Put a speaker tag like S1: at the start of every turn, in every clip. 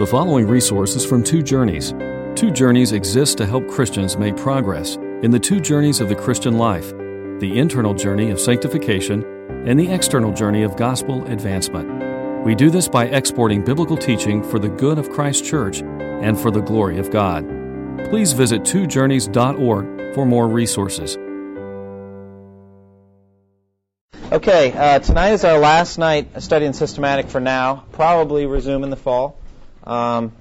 S1: The following resources from Two Journeys. Two Journeys exists to help Christians make progress in the two journeys of the Christian life the internal journey of sanctification and the external journey of gospel advancement. We do this by exporting biblical teaching for the good of Christ's church and for the glory of God. Please visit twojourneys.org for more resources.
S2: Okay, uh, tonight is our last night studying systematic for now. Probably resume in the fall. Um,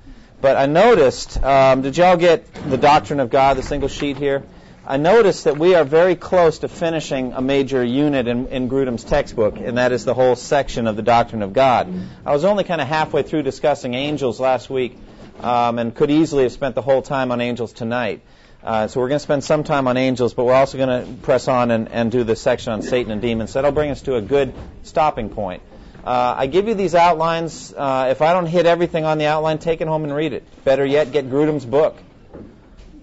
S2: but I noticed, um, did y'all get the Doctrine of God, the single sheet here? I noticed that we are very close to finishing a major unit in, in Grudem's textbook, and that is the whole section of the Doctrine of God. I was only kind of halfway through discussing angels last week, um, and could easily have spent the whole time on angels tonight. Uh, so we're going to spend some time on angels, but we're also going to press on and, and do this section on Satan and demons. That'll bring us to a good stopping point. Uh, I give you these outlines. Uh, if I don't hit everything on the outline, take it home and read it. Better yet, get Grudem's book,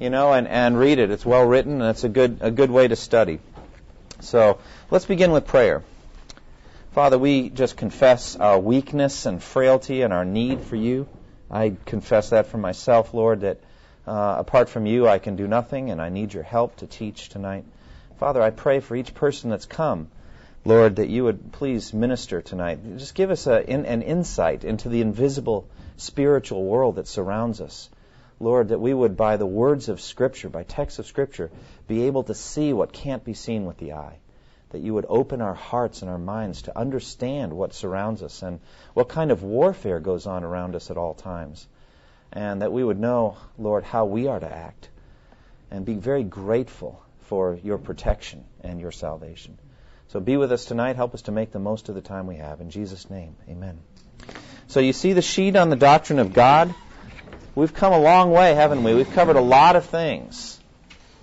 S2: you know, and, and read it. It's well written, and it's a good a good way to study. So let's begin with prayer. Father, we just confess our weakness and frailty and our need for you. I confess that for myself, Lord, that uh, apart from you, I can do nothing, and I need your help to teach tonight. Father, I pray for each person that's come Lord, that you would please minister tonight. Just give us a, in, an insight into the invisible spiritual world that surrounds us. Lord, that we would, by the words of Scripture, by texts of Scripture, be able to see what can't be seen with the eye. That you would open our hearts and our minds to understand what surrounds us and what kind of warfare goes on around us at all times. And that we would know, Lord, how we are to act and be very grateful for your protection and your salvation. So be with us tonight. Help us to make the most of the time we have. In Jesus' name, amen. So you see the sheet on the doctrine of God? We've come a long way, haven't we? We've covered a lot of things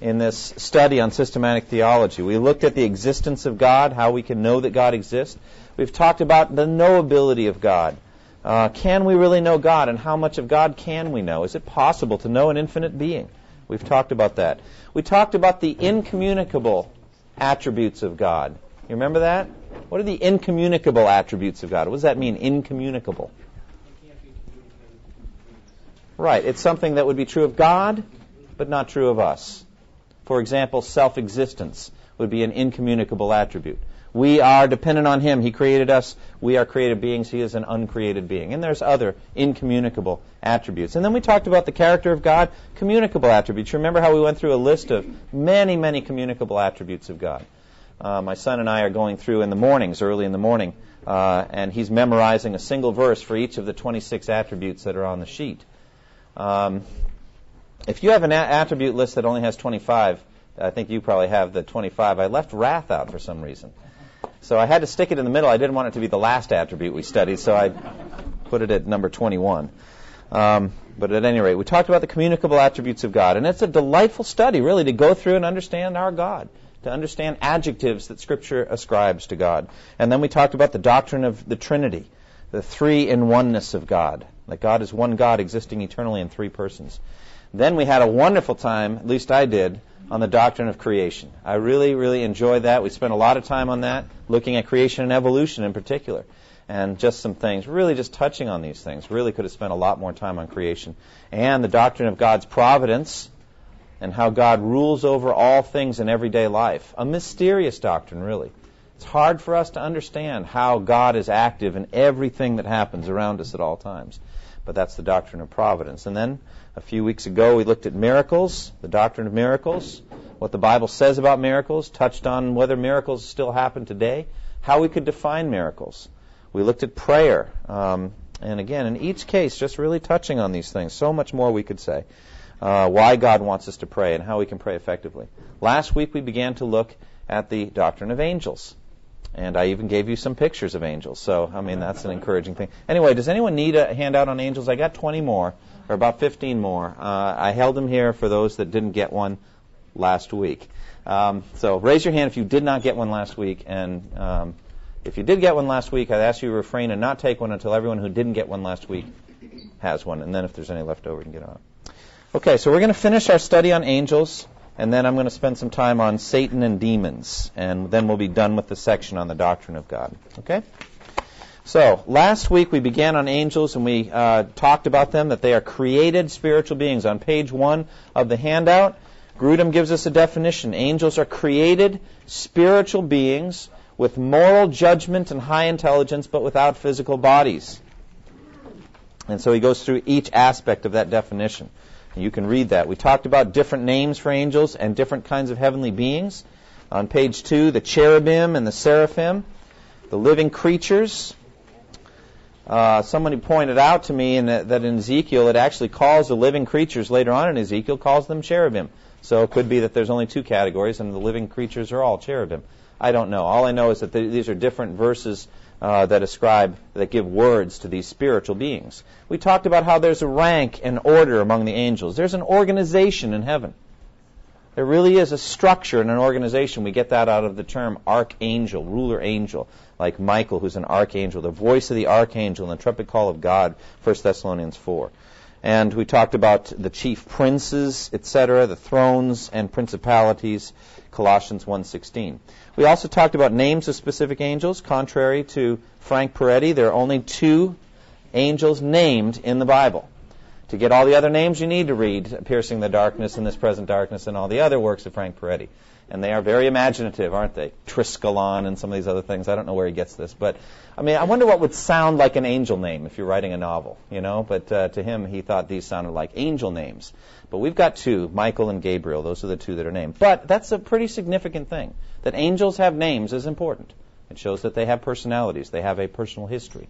S2: in this study on systematic theology. We looked at the existence of God, how we can know that God exists. We've talked about the knowability of God. Uh, can we really know God, and how much of God can we know? Is it possible to know an infinite being? We've talked about that. We talked about the incommunicable attributes of God. You remember that? What are the incommunicable attributes of God? What does that mean, incommunicable? Right. It's something that would be true of God, but not true of us. For example, self existence would be an incommunicable attribute. We are dependent on Him. He created us. We are created beings. He is an uncreated being. And there's other incommunicable attributes. And then we talked about the character of God, communicable attributes. Remember how we went through a list of many, many communicable attributes of God. Uh, my son and I are going through in the mornings, early in the morning, uh, and he's memorizing a single verse for each of the 26 attributes that are on the sheet. Um, if you have an a- attribute list that only has 25, I think you probably have the 25. I left wrath out for some reason. So I had to stick it in the middle. I didn't want it to be the last attribute we studied, so I put it at number 21. Um, but at any rate, we talked about the communicable attributes of God, and it's a delightful study, really, to go through and understand our God to understand adjectives that Scripture ascribes to God. And then we talked about the doctrine of the Trinity, the three in oneness of God, that God is one God existing eternally in three persons. Then we had a wonderful time, at least I did, on the doctrine of creation. I really, really enjoyed that. We spent a lot of time on that, looking at creation and evolution in particular, and just some things, really just touching on these things. Really could have spent a lot more time on creation. And the doctrine of God's providence, and how God rules over all things in everyday life. A mysterious doctrine, really. It's hard for us to understand how God is active in everything that happens around us at all times. But that's the doctrine of providence. And then a few weeks ago, we looked at miracles, the doctrine of miracles, what the Bible says about miracles, touched on whether miracles still happen today, how we could define miracles. We looked at prayer. Um, and again, in each case, just really touching on these things. So much more we could say uh, why God wants us to pray and how we can pray effectively. Last week we began to look at the doctrine of angels. And I even gave you some pictures of angels. So, I mean, that's an encouraging thing. Anyway, does anyone need a handout on angels? I got 20 more, or about 15 more. Uh, I held them here for those that didn't get one last week. Um, so raise your hand if you did not get one last week. And um, if you did get one last week, I'd ask you to refrain and not take one until everyone who didn't get one last week has one. And then if there's any left over, you can get on. Okay, so we're going to finish our study on angels, and then I'm going to spend some time on Satan and demons, and then we'll be done with the section on the doctrine of God. Okay? So, last week we began on angels and we uh, talked about them, that they are created spiritual beings. On page one of the handout, Grudem gives us a definition. Angels are created spiritual beings with moral judgment and high intelligence, but without physical bodies. And so he goes through each aspect of that definition. You can read that. We talked about different names for angels and different kinds of heavenly beings. On page two, the cherubim and the seraphim, the living creatures, uh, somebody pointed out to me in that, that in Ezekiel it actually calls the living creatures later on in Ezekiel calls them cherubim. So it could be that there's only two categories and the living creatures are all cherubim. I don't know. All I know is that th- these are different verses uh, that ascribe that give words to these spiritual beings. We talked about how there's a rank and order among the angels. There's an organization in heaven. There really is a structure and an organization. We get that out of the term archangel, ruler angel like Michael, who's an archangel, the voice of the archangel and the trumpet call of God, 1 Thessalonians 4. And we talked about the chief princes, etc., the thrones and principalities, Colossians 1:16. We also talked about names of specific angels. Contrary to Frank Peretti, there are only two angels named in the Bible. To get all the other names, you need to read Piercing the Darkness and This Present Darkness and all the other works of Frank Peretti and they are very imaginative, aren't they? Triskelon and some of these other things. I don't know where he gets this, but I mean, I wonder what would sound like an angel name if you're writing a novel, you know? But uh, to him, he thought these sounded like angel names. But we've got two, Michael and Gabriel. Those are the two that are named. But that's a pretty significant thing. That angels have names is important. It shows that they have personalities. They have a personal history.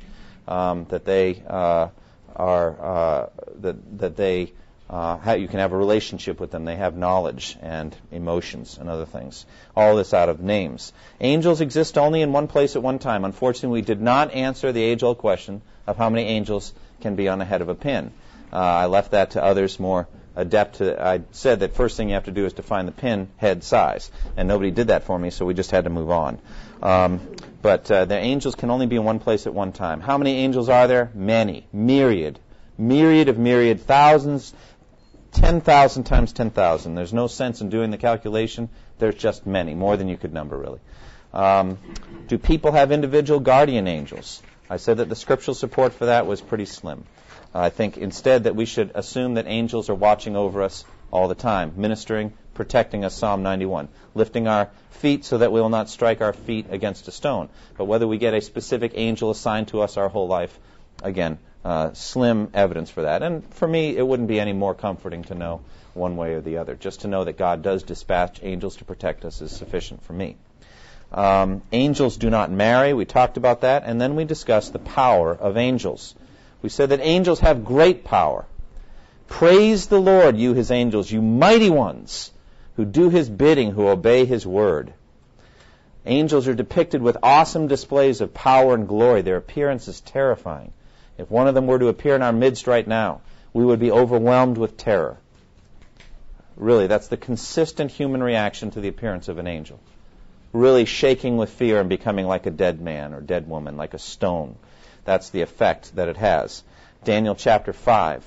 S2: Um, that they uh, are uh, that that they uh, how you can have a relationship with them. They have knowledge and emotions and other things. All this out of names. Angels exist only in one place at one time. Unfortunately, we did not answer the age-old question of how many angels can be on the head of a pin. Uh, I left that to others more adept to. I said that first thing you have to do is to find the pin head size, and nobody did that for me, so we just had to move on. Um, but uh, the angels can only be in one place at one time. How many angels are there? Many, myriad, myriad of myriad, thousands, 10,000 times 10,000. There's no sense in doing the calculation. There's just many, more than you could number, really. Um, do people have individual guardian angels? I said that the scriptural support for that was pretty slim. I think instead that we should assume that angels are watching over us all the time, ministering, protecting us, Psalm 91, lifting our feet so that we will not strike our feet against a stone. But whether we get a specific angel assigned to us our whole life, again, uh, slim evidence for that. And for me, it wouldn't be any more comforting to know one way or the other. Just to know that God does dispatch angels to protect us is sufficient for me. Um, angels do not marry. We talked about that. And then we discussed the power of angels. We said that angels have great power. Praise the Lord, you his angels, you mighty ones who do his bidding, who obey his word. Angels are depicted with awesome displays of power and glory. Their appearance is terrifying. If one of them were to appear in our midst right now, we would be overwhelmed with terror. Really, that's the consistent human reaction to the appearance of an angel. Really shaking with fear and becoming like a dead man or dead woman, like a stone. That's the effect that it has. Daniel chapter 5,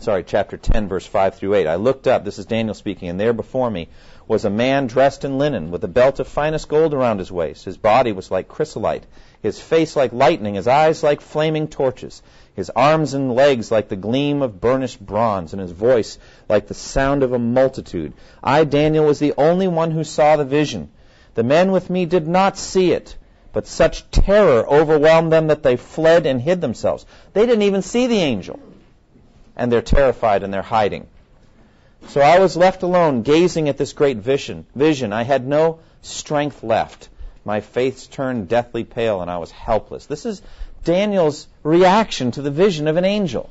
S2: sorry, chapter 10, verse 5 through 8. I looked up, this is Daniel speaking, and there before me was a man dressed in linen, with a belt of finest gold around his waist. His body was like chrysolite his face like lightning, his eyes like flaming torches, his arms and legs like the gleam of burnished bronze, and his voice like the sound of a multitude. I, Daniel, was the only one who saw the vision. The men with me did not see it, but such terror overwhelmed them that they fled and hid themselves. They didn't even see the angel, and they're terrified and they're hiding. So I was left alone, gazing at this great vision. Vision. I had no strength left. My face turned deathly pale and I was helpless. This is Daniel's reaction to the vision of an angel.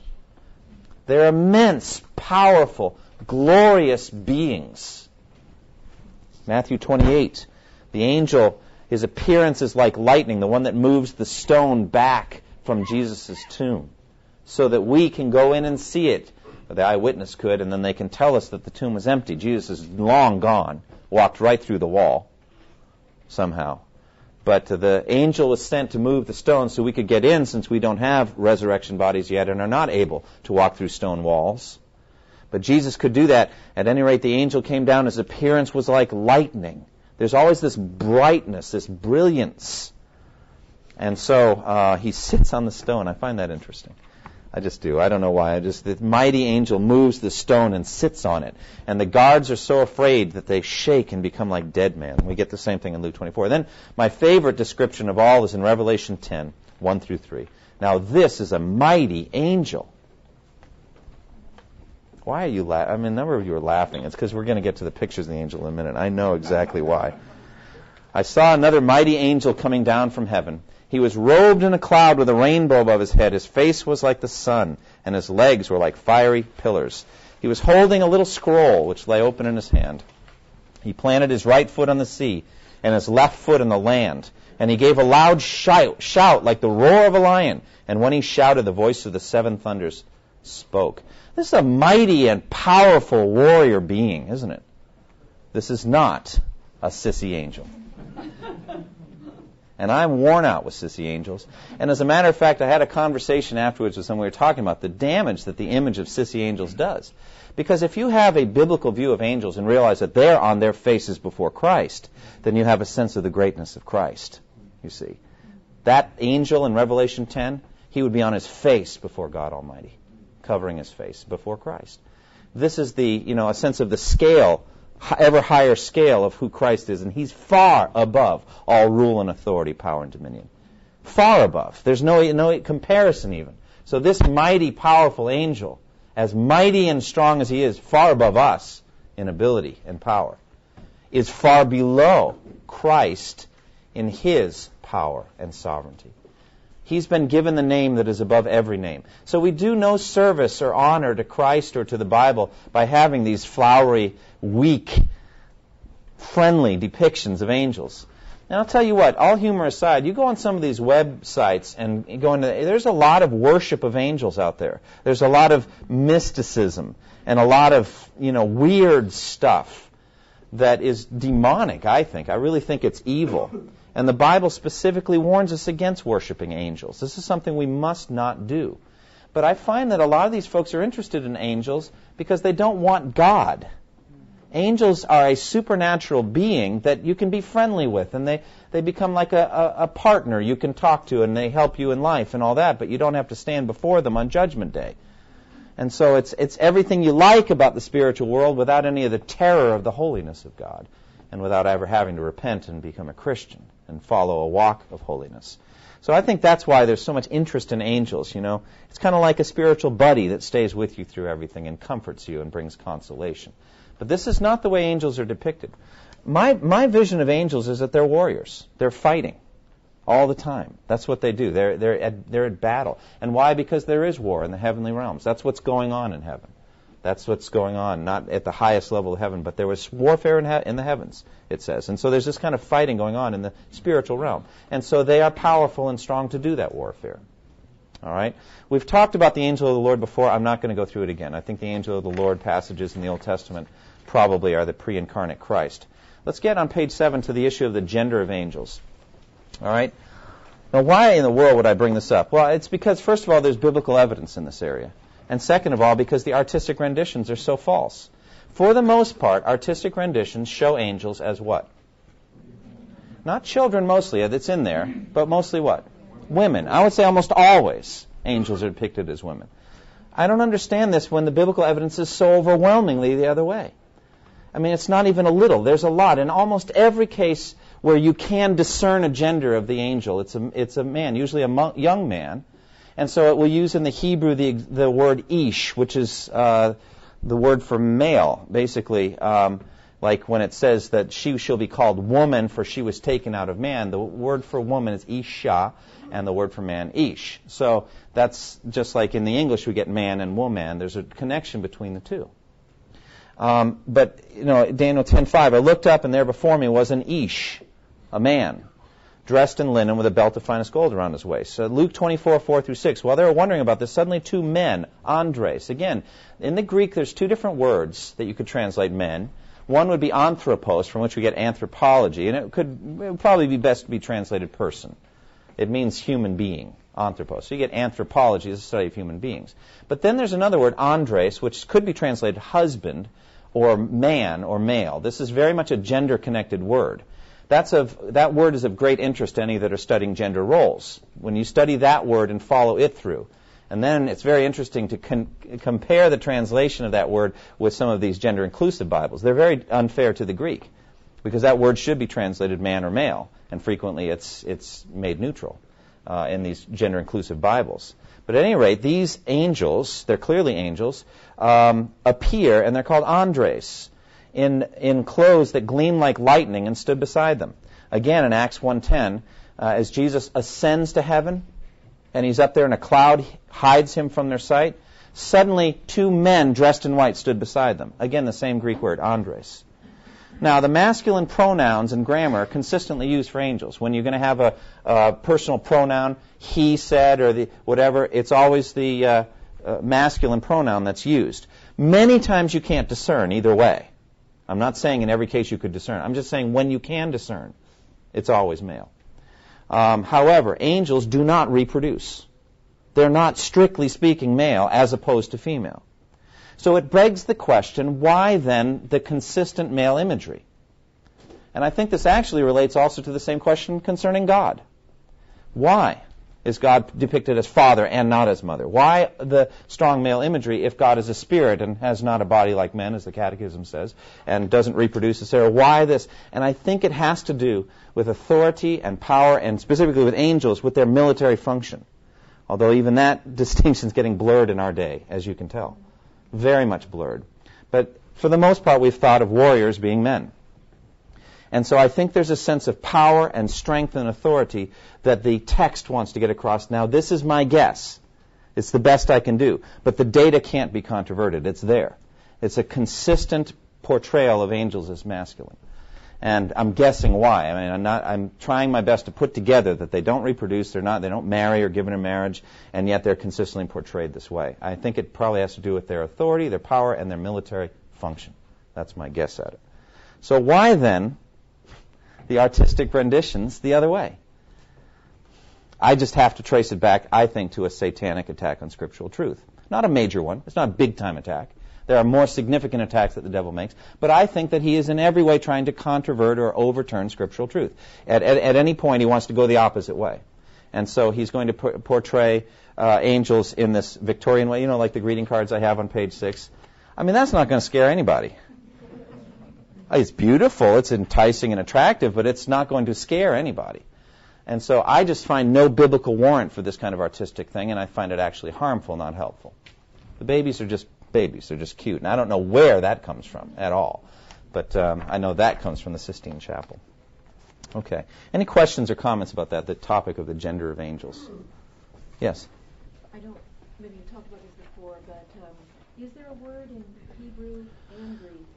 S2: They're immense, powerful, glorious beings. Matthew 28. The angel, his appearance is like lightning, the one that moves the stone back from Jesus' tomb, so that we can go in and see it. The eyewitness could, and then they can tell us that the tomb was empty. Jesus is long gone, walked right through the wall somehow. But the angel was sent to move the stone so we could get in since we don't have resurrection bodies yet and are not able to walk through stone walls. But Jesus could do that. At any rate, the angel came down. His appearance was like lightning. There's always this brightness, this brilliance. And so uh, he sits on the stone. I find that interesting. I just do. I don't know why. I just the mighty angel moves the stone and sits on it, and the guards are so afraid that they shake and become like dead men. We get the same thing in Luke 24. Then my favorite description of all is in Revelation 10, 1 through 3. Now this is a mighty angel. Why are you laughing? I mean, a number of you are laughing. It's because we're going to get to the pictures of the angel in a minute. I know exactly why. I saw another mighty angel coming down from heaven. He was robed in a cloud with a rainbow above his head. His face was like the sun, and his legs were like fiery pillars. He was holding a little scroll which lay open in his hand. He planted his right foot on the sea and his left foot on the land. And he gave a loud shout, shout like the roar of a lion. And when he shouted, the voice of the seven thunders spoke. This is a mighty and powerful warrior being, isn't it? This is not a sissy angel. And I'm worn out with sissy angels. And as a matter of fact, I had a conversation afterwards with someone. We were talking about the damage that the image of sissy angels does. Because if you have a biblical view of angels and realize that they're on their faces before Christ, then you have a sense of the greatness of Christ. You see. That angel in Revelation 10, he would be on his face before God Almighty, covering his face before Christ. This is the, you know, a sense of the scale ever higher scale of who Christ is, and he's far above all rule and authority, power and dominion. Far above. There's no, no comparison even. So this mighty, powerful angel, as mighty and strong as he is, far above us in ability and power, is far below Christ in his power and sovereignty. He's been given the name that is above every name. So we do no service or honor to Christ or to the Bible by having these flowery, weak, friendly depictions of angels. And I'll tell you what, all humor aside, you go on some of these websites and go into, there's a lot of worship of angels out there. There's a lot of mysticism and a lot of, you know, weird stuff that is demonic, I think. I really think it's evil. And the Bible specifically warns us against worshiping angels. This is something we must not do. But I find that a lot of these folks are interested in angels because they don't want God. Angels are a supernatural being that you can be friendly with, and they, they become like a, a, a partner you can talk to, and they help you in life and all that, but you don't have to stand before them on Judgment Day. And so it's, it's everything you like about the spiritual world without any of the terror of the holiness of God, and without ever having to repent and become a Christian and follow a walk of holiness. So I think that's why there's so much interest in angels, you know. It's kind of like a spiritual buddy that stays with you through everything and comforts you and brings consolation. But this is not the way angels are depicted. My, my vision of angels is that they're warriors. They're fighting all the time. That's what they do. They're, they're, at, they're at battle. And why? Because there is war in the heavenly realms. That's what's going on in heaven. That's what's going on, not at the highest level of heaven, but there was warfare in, he- in the heavens, it says. And so there's this kind of fighting going on in the spiritual realm. And so they are powerful and strong to do that warfare. All right? We've talked about the angel of the Lord before. I'm not going to go through it again. I think the angel of the Lord passages in the Old Testament probably are the pre incarnate Christ. Let's get on page 7 to the issue of the gender of angels. All right? Now, why in the world would I bring this up? Well, it's because, first of all, there's biblical evidence in this area. And second of all, because the artistic renditions are so false. For the most part, artistic renditions show angels as what? Not children mostly, that's in there, but mostly what? Women. I would say almost always angels are depicted as women. I don't understand this when the biblical evidence is so overwhelmingly the other way. I mean, it's not even a little. There's a lot. In almost every case where you can discern a gender of the angel, it's a, it's a man, usually a young man, and so it will use in the Hebrew the, the word ish, which is uh, the word for male, basically. Um, like when it says that she shall be called woman, for she was taken out of man. The word for woman is isha, and the word for man ish. So that's just like in the English we get man and woman. There's a connection between the two. Um, but you know, Daniel 10:5. I looked up, and there before me was an ish, a man dressed in linen with a belt of finest gold around his waist. So Luke 24:4 through 6. While they were wondering about this, suddenly two men, andres. Again, in the Greek, there's two different words that you could translate men. One would be anthropos, from which we get anthropology, and it could it would probably be best to be translated person. It means human being, anthropos. So you get anthropology as a study of human beings. But then there's another word, andres, which could be translated husband or man or male. This is very much a gender connected word. That's of, that word is of great interest to any that are studying gender roles. When you study that word and follow it through, and then it's very interesting to con- compare the translation of that word with some of these gender inclusive Bibles. They're very unfair to the Greek because that word should be translated man or male, and frequently it's, it's made neutral uh, in these gender inclusive Bibles. But at any rate, these angels, they're clearly angels, um, appear, and they're called andres, in, in clothes that gleam like lightning and stood beside them. Again, in Acts 1.10, uh, as Jesus ascends to heaven, and he's up there and a cloud hides him from their sight. Suddenly, two men dressed in white stood beside them. Again, the same Greek word, andres. Now, the masculine pronouns in grammar are consistently used for angels. When you're going to have a, a, personal pronoun, he said, or the whatever, it's always the uh, uh, masculine pronoun that's used. Many times you can't discern either way. I'm not saying in every case you could discern. I'm just saying when you can discern, it's always male. Um, however, angels do not reproduce. They're not strictly speaking male as opposed to female. So it begs the question, why then the consistent male imagery? And I think this actually relates also to the same question concerning God. Why is God depicted as father and not as mother? Why the strong male imagery if God is a spirit and has not a body like men, as the Catechism says, and doesn't reproduce, etc.? Why this? And I think it has to do with authority and power, and specifically with angels, with their military function. Although even that distinction is getting blurred in our day, as you can tell. Very much blurred. But for the most part, we've thought of warriors being men. And so I think there's a sense of power and strength and authority that the text wants to get across. Now, this is my guess. It's the best I can do. But the data can't be controverted. It's there. It's a consistent portrayal of angels as masculine and I'm guessing why. I mean, I'm not. I'm trying my best to put together that they don't reproduce, they're not, they don't marry or give in marriage, and yet they're consistently portrayed this way. I think it probably has to do with their authority, their power, and their military function. That's my guess at it. So why then the artistic renditions the other way? I just have to trace it back, I think, to a satanic attack on scriptural truth. Not a major one. It's not a big time attack. There are more significant attacks that the devil makes. But I think that he is in every way trying to controvert or overturn scriptural truth. At, at, at any point, he wants to go the opposite way. And so he's going to portray uh, angels in this Victorian way, you know, like the greeting cards I have on page six. I mean, that's not going to scare anybody. It's beautiful, it's enticing and attractive, but it's not going to scare anybody. And so I just find no biblical warrant for this kind of artistic thing, and I find it actually harmful, not helpful. The babies are just babies. They're just cute. And I don't know where that comes from at all. But um, I know that comes from the Sistine Chapel. Okay. Any questions or comments about that, the topic of the gender of angels? Yes?
S3: I don't, maybe you talked about this before, but um, is there a word in Hebrew and Greek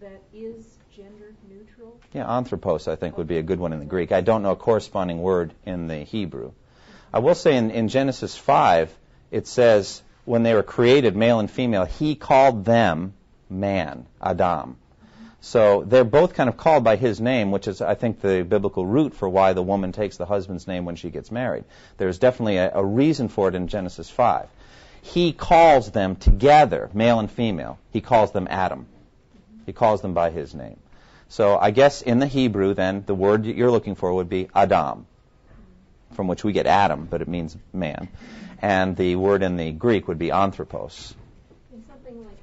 S3: that is gender neutral?
S2: Yeah, anthropos, I think, would be a good one in the Greek. I don't know a corresponding word in the Hebrew. I will say in, in Genesis 5, it says when they were created, male and female, he called them man, Adam. So they're both kind of called by his name, which is, I think, the biblical root for why the woman takes the husband's name when she gets married. There's definitely a, a reason for it in Genesis 5. He calls them together, male and female. He calls them Adam. He calls them by his name. So I guess in the Hebrew, then, the word you're looking for would be Adam, from which we get Adam, but it means man and the word in the Greek would be anthropos.
S3: In something like,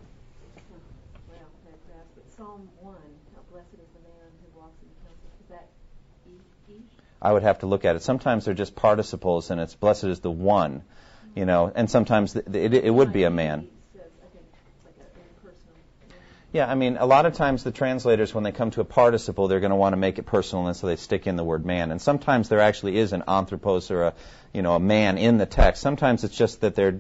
S3: well, perhaps, but Psalm 1, how blessed is the man who walks in the counsel, is that?
S2: I would have to look at it. Sometimes they're just participles, and it's blessed is the one, you know, and sometimes it, it, it would be a man. Yeah, I mean, a lot of times the translators, when they come to a participle, they're going to want to make it personal, and so they stick in the word man. And sometimes there actually is an anthropos or a, you know, a man in the text. Sometimes it's just that they're,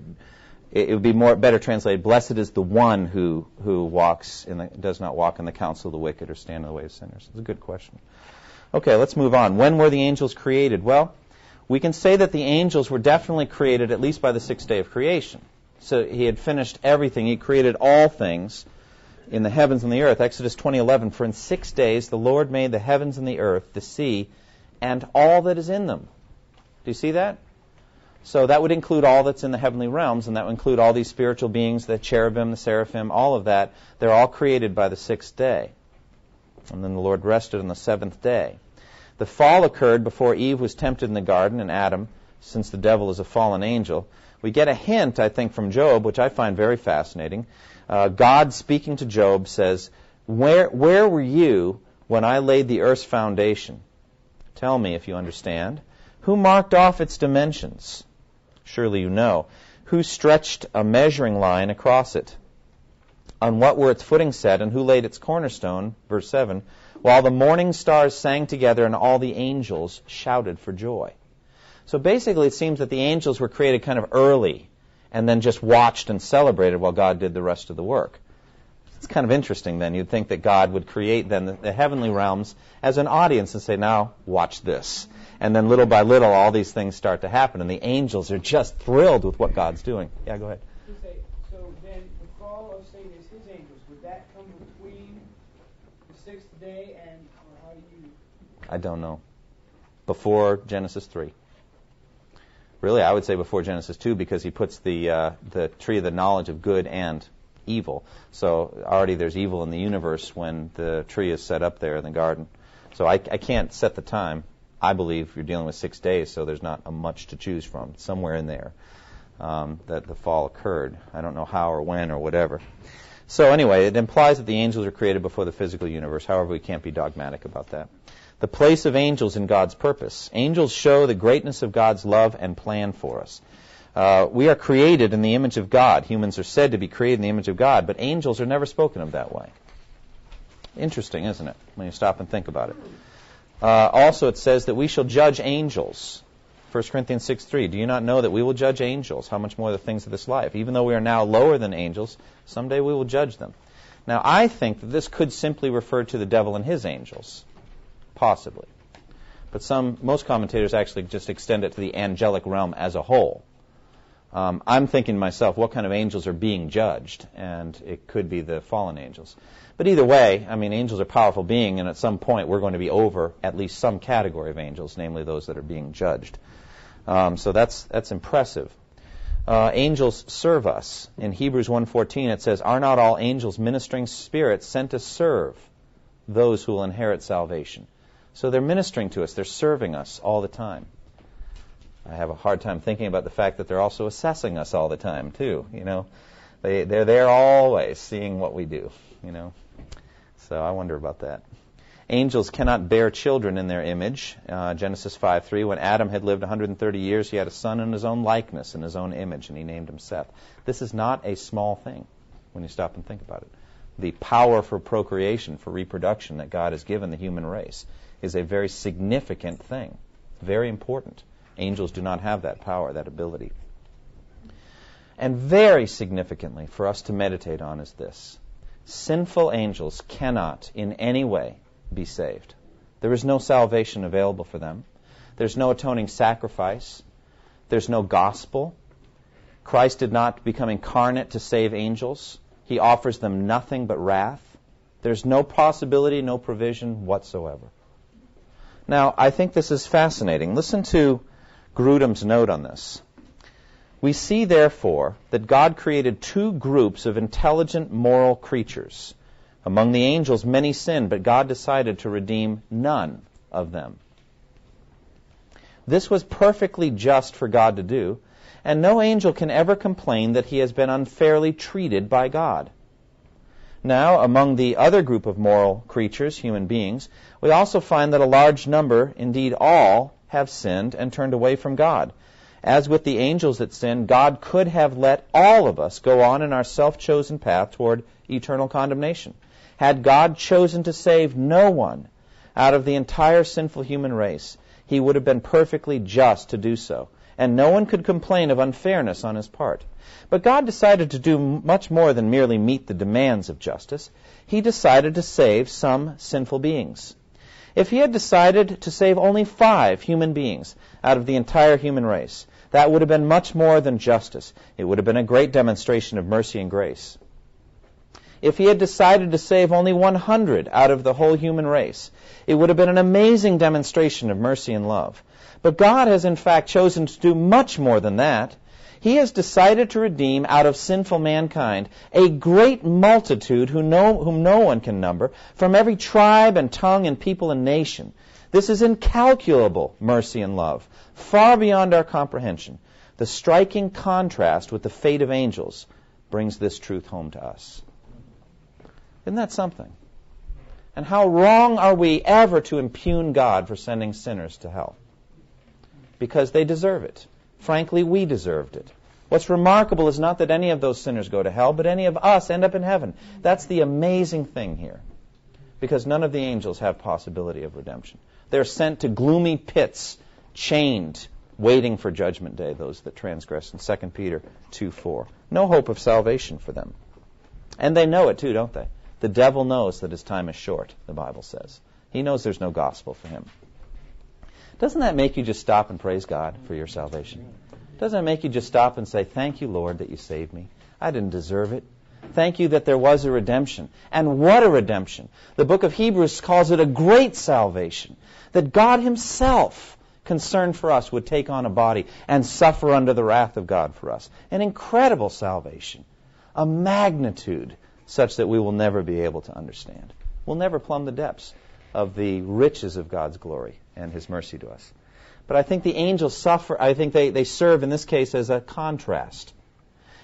S2: it, would be more better translated, blessed is the one who, who walks in the, does not walk in the counsel of the wicked or stand in the way of sinners. It's a good question. Okay, let's move on. When were the angels created? Well, we can say that the angels were definitely created at least by the sixth day of creation. So he had finished everything. He created all things in the heavens and the earth. Exodus 20:11 For in 6 days the Lord made the heavens and the earth, the sea, and all that is in them. Do you see that? So that would include all that's in the heavenly realms, and that would include all these spiritual beings, the cherubim, the seraphim, all of that. They're all created by the sixth day. And then the Lord rested on the seventh day. The fall occurred before Eve was tempted in the garden and Adam, since the devil is a fallen angel. We get a hint, I think, from Job, which I find very fascinating. Uh, God speaking to Job says, where, where were you when I laid the earth's foundation? Tell me if you understand. Who marked off its dimensions? Surely you know. Who stretched a measuring line across it? On what were its footing set, and who laid its cornerstone? Verse 7 While the morning stars sang together, and all the angels shouted for joy. So basically, it seems that the angels were created kind of early and then just watched and celebrated while God did the rest of the work. It's kind of interesting then. You'd think that God would create then the, the heavenly realms as an audience and say, now watch this. And then little by little, all these things start to happen, and the angels are just thrilled with what God's doing. Yeah, go ahead.
S4: So then the fall of Satan is his angels. Would that come between the sixth day and how do you?
S2: I don't know. Before Genesis 3. Really, I would say before Genesis 2 because he puts the, uh, the tree of the knowledge of good and evil. So already there's evil in the universe when the tree is set up there in the garden. So I, I can't set the time. I believe you're dealing with six days, so there's not much to choose from. Somewhere in there um, that the fall occurred. I don't know how or when or whatever. So anyway, it implies that the angels are created before the physical universe. However, we can't be dogmatic about that. The place of angels in God's purpose. Angels show the greatness of God's love and plan for us. Uh, we are created in the image of God. Humans are said to be created in the image of God, but angels are never spoken of that way. Interesting, isn't it, when you stop and think about it? Uh, also, it says that we shall judge angels. 1 Corinthians 6 3. Do you not know that we will judge angels? How much more the things of this life? Even though we are now lower than angels, someday we will judge them. Now, I think that this could simply refer to the devil and his angels. Possibly. But some, most commentators actually just extend it to the angelic realm as a whole. Um, I'm thinking to myself, what kind of angels are being judged? And it could be the fallen angels. But either way, I mean, angels are powerful beings, and at some point we're going to be over at least some category of angels, namely those that are being judged. Um, so that's that's impressive. Uh, angels serve us. In Hebrews 1:14, it says, "Are not all angels ministering spirits sent to serve those who will inherit salvation?" So they're ministering to us. They're serving us all the time. I have a hard time thinking about the fact that they're also assessing us all the time too. You know, they they're there always, seeing what we do. You know, so I wonder about that. Angels cannot bear children in their image. Uh, Genesis 5:3. When Adam had lived 130 years, he had a son in his own likeness, in his own image, and he named him Seth. This is not a small thing when you stop and think about it. The power for procreation, for reproduction that God has given the human race is a very significant thing, very important. Angels do not have that power, that ability. And very significantly for us to meditate on is this sinful angels cannot in any way be saved. There is no salvation available for them. There's no atoning sacrifice. There's no gospel. Christ did not become incarnate to save angels. He offers them nothing but wrath. There's no possibility, no provision whatsoever. Now, I think this is fascinating. Listen to Grudem's note on this. We see, therefore, that God created two groups of intelligent moral creatures. Among the angels, many sinned, but God decided to redeem none of them. This was perfectly just for God to do, and no angel can ever complain that he has been unfairly treated by God. Now, among the other group of moral creatures, human beings, we also find that a large number, indeed all, have sinned and turned away from God. As with the angels that sinned, God could have let all of us go on in our self chosen path toward eternal condemnation. Had God chosen to save no one out of the entire sinful human race, he would have been perfectly just to do so, and no one could complain of unfairness on his part. But God decided to do much more than merely meet the demands of justice. He decided to save some sinful beings. If he had decided to save only five human beings out of the entire human race, that would have been much more than justice. It would have been a great demonstration of mercy and grace. If he had decided to save only 100 out of the whole human race, it would have been an amazing demonstration of mercy and love. But God has in fact chosen to do much more than that. He has decided to redeem out of sinful mankind a great multitude who know, whom no one can number from every tribe and tongue and people and nation. This is incalculable mercy and love, far beyond our comprehension. The striking contrast with the fate of angels brings this truth home to us. Isn't that something? And how wrong are we ever to impugn God for sending sinners to hell? Because they deserve it. Frankly, we deserved it. What's remarkable is not that any of those sinners go to hell, but any of us end up in heaven. That's the amazing thing here. Because none of the angels have possibility of redemption. They're sent to gloomy pits, chained, waiting for judgment day, those that transgress in 2 Peter 2 4. No hope of salvation for them. And they know it too, don't they? The devil knows that his time is short, the Bible says. He knows there's no gospel for him. Doesn't that make you just stop and praise God for your salvation? Doesn't it make you just stop and say, Thank you, Lord, that you saved me? I didn't deserve it. Thank you that there was a redemption. And what a redemption. The book of Hebrews calls it a great salvation. That God Himself, concerned for us, would take on a body and suffer under the wrath of God for us. An incredible salvation. A magnitude such that we will never be able to understand. We'll never plumb the depths of the riches of God's glory and His mercy to us. But I think the angels suffer, I think they, they serve in this case as a contrast.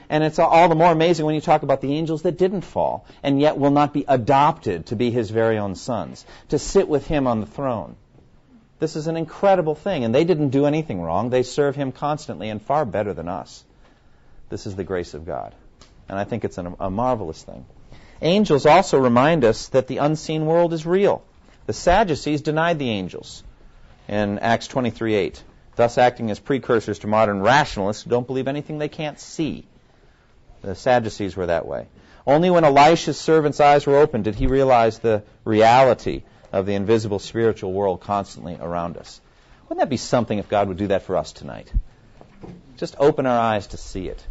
S2: And it's all the more amazing when you talk about the angels that didn't fall and yet will not be adopted to be his very own sons, to sit with him on the throne. This is an incredible thing, and they didn't do anything wrong. They serve him constantly and far better than us. This is the grace of God. And I think it's an, a marvelous thing. Angels also remind us that the unseen world is real. The Sadducees denied the angels in Acts 23:8, thus acting as precursors to modern rationalists who don't believe anything they can't see. The Sadducees were that way. Only when Elisha's servant's eyes were opened did he realize the reality of the invisible spiritual world constantly around us. Wouldn't that be something if God would do that for us tonight? Just open our eyes to see it.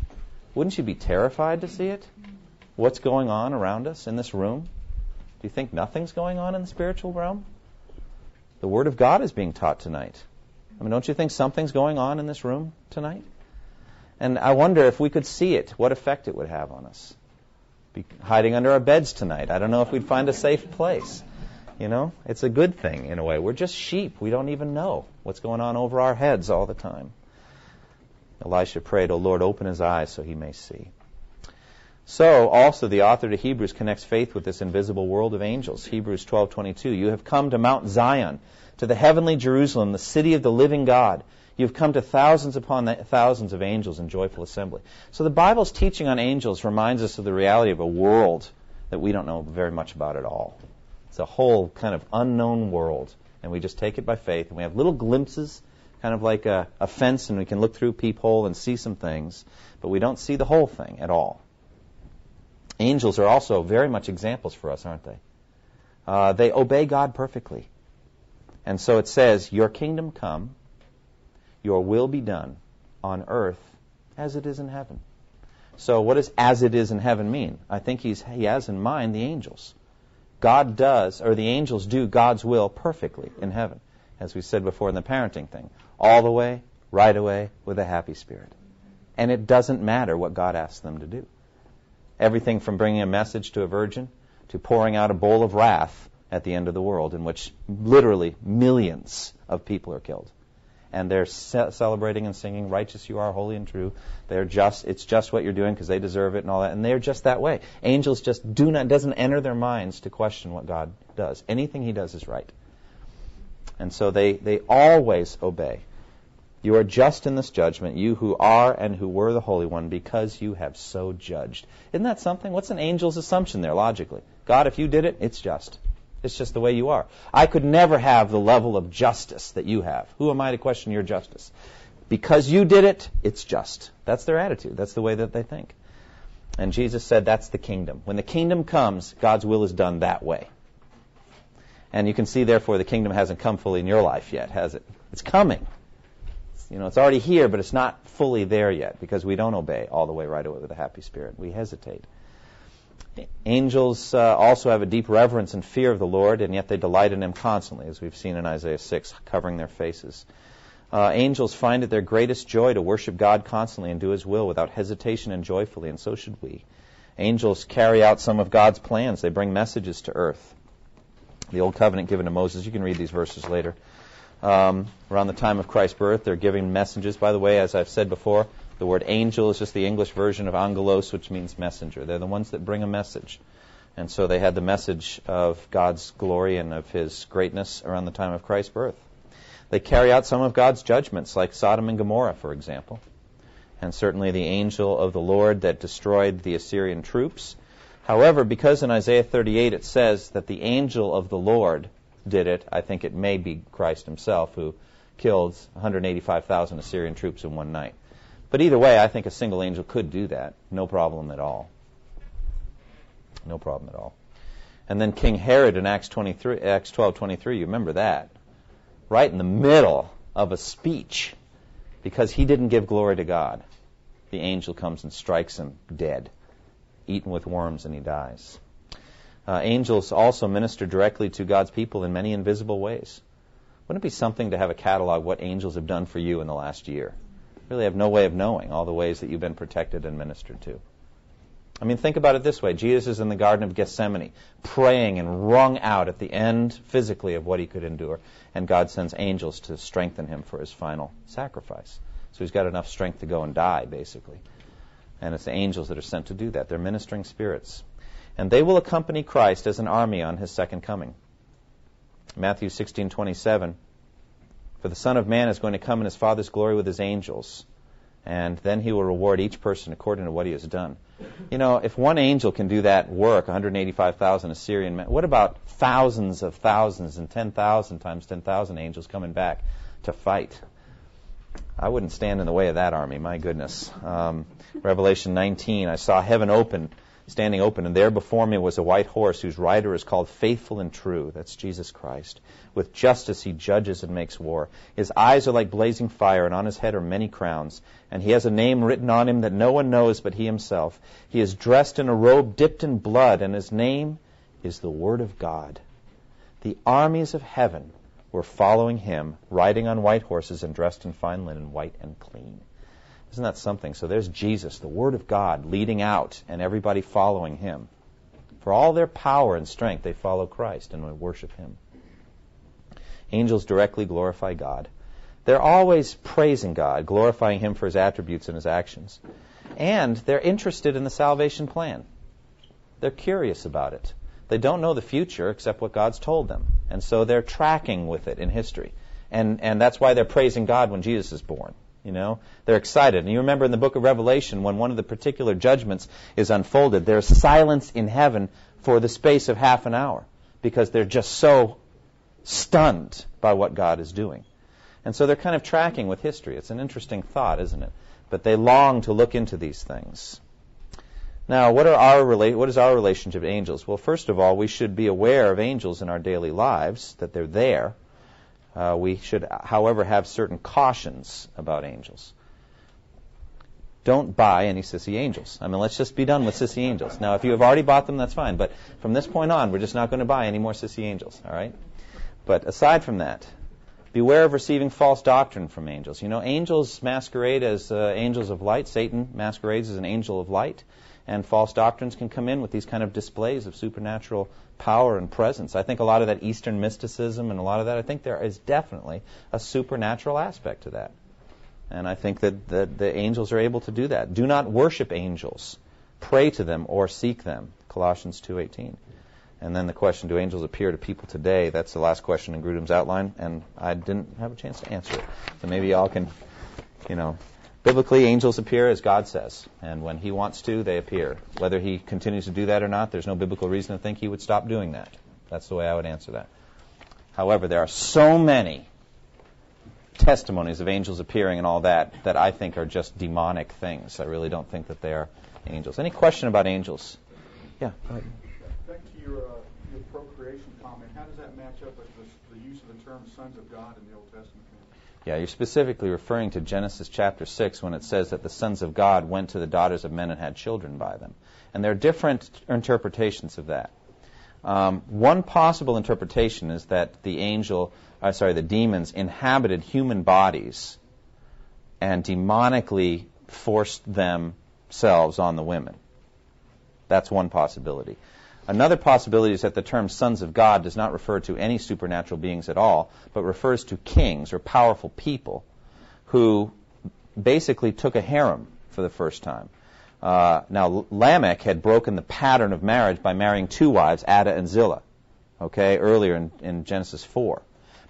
S2: Wouldn't you be terrified to see it? What's going on around us in this room? Do you think nothing's going on in the spiritual realm? The Word of God is being taught tonight. I mean, don't you think something's going on in this room tonight? And I wonder if we could see it, what effect it would have on us. Be hiding under our beds tonight. I don't know if we'd find a safe place. You know, it's a good thing in a way. We're just sheep. We don't even know what's going on over our heads all the time. Elisha prayed, O Lord, open his eyes so he may see. So also the author to Hebrews connects faith with this invisible world of angels. Hebrews 12:22, you have come to Mount Zion, to the heavenly Jerusalem, the city of the living God. You have come to thousands upon thousands of angels in joyful assembly. So the Bible's teaching on angels reminds us of the reality of a world that we don't know very much about at all. It's a whole kind of unknown world, and we just take it by faith, and we have little glimpses, kind of like a, a fence, and we can look through peephole and see some things, but we don't see the whole thing at all. Angels are also very much examples for us, aren't they? Uh, they obey God perfectly. And so it says, Your kingdom come, your will be done on earth as it is in heaven. So what does as it is in heaven mean? I think he has in mind the angels. God does, or the angels do God's will perfectly in heaven, as we said before in the parenting thing. All the way, right away, with a happy spirit. And it doesn't matter what God asks them to do. Everything from bringing a message to a virgin to pouring out a bowl of wrath at the end of the world, in which literally millions of people are killed. And they're ce- celebrating and singing, Righteous you are, holy and true. They're just, it's just what you're doing because they deserve it and all that. And they're just that way. Angels just do not, doesn't enter their minds to question what God does. Anything He does is right. And so they, they always obey. You are just in this judgment, you who are and who were the Holy One, because you have so judged. Isn't that something? What's an angel's assumption there, logically? God, if you did it, it's just. It's just the way you are. I could never have the level of justice that you have. Who am I to question your justice? Because you did it, it's just. That's their attitude. That's the way that they think. And Jesus said that's the kingdom. When the kingdom comes, God's will is done that way. And you can see, therefore, the kingdom hasn't come fully in your life yet, has it? It's coming. You know, it's already here, but it's not fully there yet because we don't obey all the way right away with a happy spirit. We hesitate. Angels uh, also have a deep reverence and fear of the Lord, and yet they delight in Him constantly, as we've seen in Isaiah 6, covering their faces. Uh, angels find it their greatest joy to worship God constantly and do His will without hesitation and joyfully, and so should we. Angels carry out some of God's plans. They bring messages to earth. the Old Covenant given to Moses. You can read these verses later. Um, around the time of Christ's birth, they're giving messages. By the way, as I've said before, the word angel is just the English version of angelos, which means messenger. They're the ones that bring a message. And so they had the message of God's glory and of His greatness around the time of Christ's birth. They carry out some of God's judgments, like Sodom and Gomorrah, for example. And certainly the angel of the Lord that destroyed the Assyrian troops. However, because in Isaiah 38 it says that the angel of the Lord did it, I think it may be Christ himself who killed 185,000 Assyrian troops in one night. But either way, I think a single angel could do that. No problem at all. No problem at all. And then King Herod in Acts 23, Acts 12:23, you remember that? Right in the middle of a speech because he didn't give glory to God. The angel comes and strikes him dead, eaten with worms and he dies. Uh, angels also minister directly to God's people in many invisible ways. Wouldn't it be something to have a catalog of what angels have done for you in the last year? Really have no way of knowing all the ways that you've been protected and ministered to. I mean, think about it this way. Jesus is in the Garden of Gethsemane, praying and wrung out at the end physically of what he could endure, and God sends angels to strengthen him for his final sacrifice. So he's got enough strength to go and die, basically. And it's the angels that are sent to do that. They're ministering spirits and they will accompany Christ as an army on his second coming. Matthew 16:27 For the Son of Man is going to come in his Father's glory with his angels, and then he will reward each person according to what he has done. You know, if one angel can do that work, 185,000 Assyrian men, what about thousands of thousands and 10,000 times 10,000 angels coming back to fight? I wouldn't stand in the way of that army, my goodness. Um, Revelation 19, I saw heaven open standing open, and there before me was a white horse whose rider is called Faithful and True. That's Jesus Christ. With justice he judges and makes war. His eyes are like blazing fire, and on his head are many crowns. And he has a name written on him that no one knows but he himself. He is dressed in a robe dipped in blood, and his name is the Word of God. The armies of heaven were following him, riding on white horses and dressed in fine linen, white and clean. Isn't that something? So there's Jesus, the Word of God, leading out and everybody following him. For all their power and strength, they follow Christ and worship him. Angels directly glorify God. They're always praising God, glorifying him for his attributes and his actions. And they're interested in the salvation plan. They're curious about it. They don't know the future except what God's told them. And so they're tracking with it in history. And, and that's why they're praising God when Jesus is born. You know, they're excited. And you remember in the book of Revelation, when one of the particular judgments is unfolded, there's silence in heaven for the space of half an hour because they're just so stunned by what God is doing. And so they're kind of tracking with history. It's an interesting thought, isn't it? But they long to look into these things. Now, what, are our what is our relationship to angels? Well, first of all, we should be aware of angels in our daily lives, that they're there. Uh, we should, however, have certain cautions about angels. Don't buy any sissy angels. I mean, let's just be done with sissy angels. Now, if you have already bought them, that's fine. But from this point on, we're just not going to buy any more sissy angels. All right? But aside from that, beware of receiving false doctrine from angels. You know, angels masquerade as uh, angels of light. Satan masquerades as an angel of light and false doctrines can come in with these kind of displays of supernatural power and presence. I think a lot of that Eastern mysticism and a lot of that, I think there is definitely a supernatural aspect to that. And I think that, that the angels are able to do that. Do not worship angels. Pray to them or seek them. Colossians 2.18. And then the question, do angels appear to people today? That's the last question in Grudem's outline, and I didn't have a chance to answer it. So maybe y'all can, you know, Biblically, angels appear as God says, and when He wants to, they appear. Whether He continues to do that or not, there's no biblical reason to think He would stop doing that. That's the way I would answer that. However, there are so many testimonies of angels appearing and all that that I think are just demonic things. I really don't think that they are angels. Any question about angels? Yeah.
S5: Back to your, uh, your procreation comment, how does that match up with the, the use of the term sons of God in the Old Testament?
S2: Yeah, you're specifically referring to Genesis chapter 6 when it says that the sons of God went to the daughters of men and had children by them. And there are different interpretations of that. Um, one possible interpretation is that the angel, uh, sorry, the demons inhabited human bodies and demonically forced themselves on the women. That's one possibility. Another possibility is that the term sons of God does not refer to any supernatural beings at all, but refers to kings or powerful people who basically took a harem for the first time. Uh, now, Lamech had broken the pattern of marriage by marrying two wives, Adah and Zillah, okay, earlier in, in Genesis 4.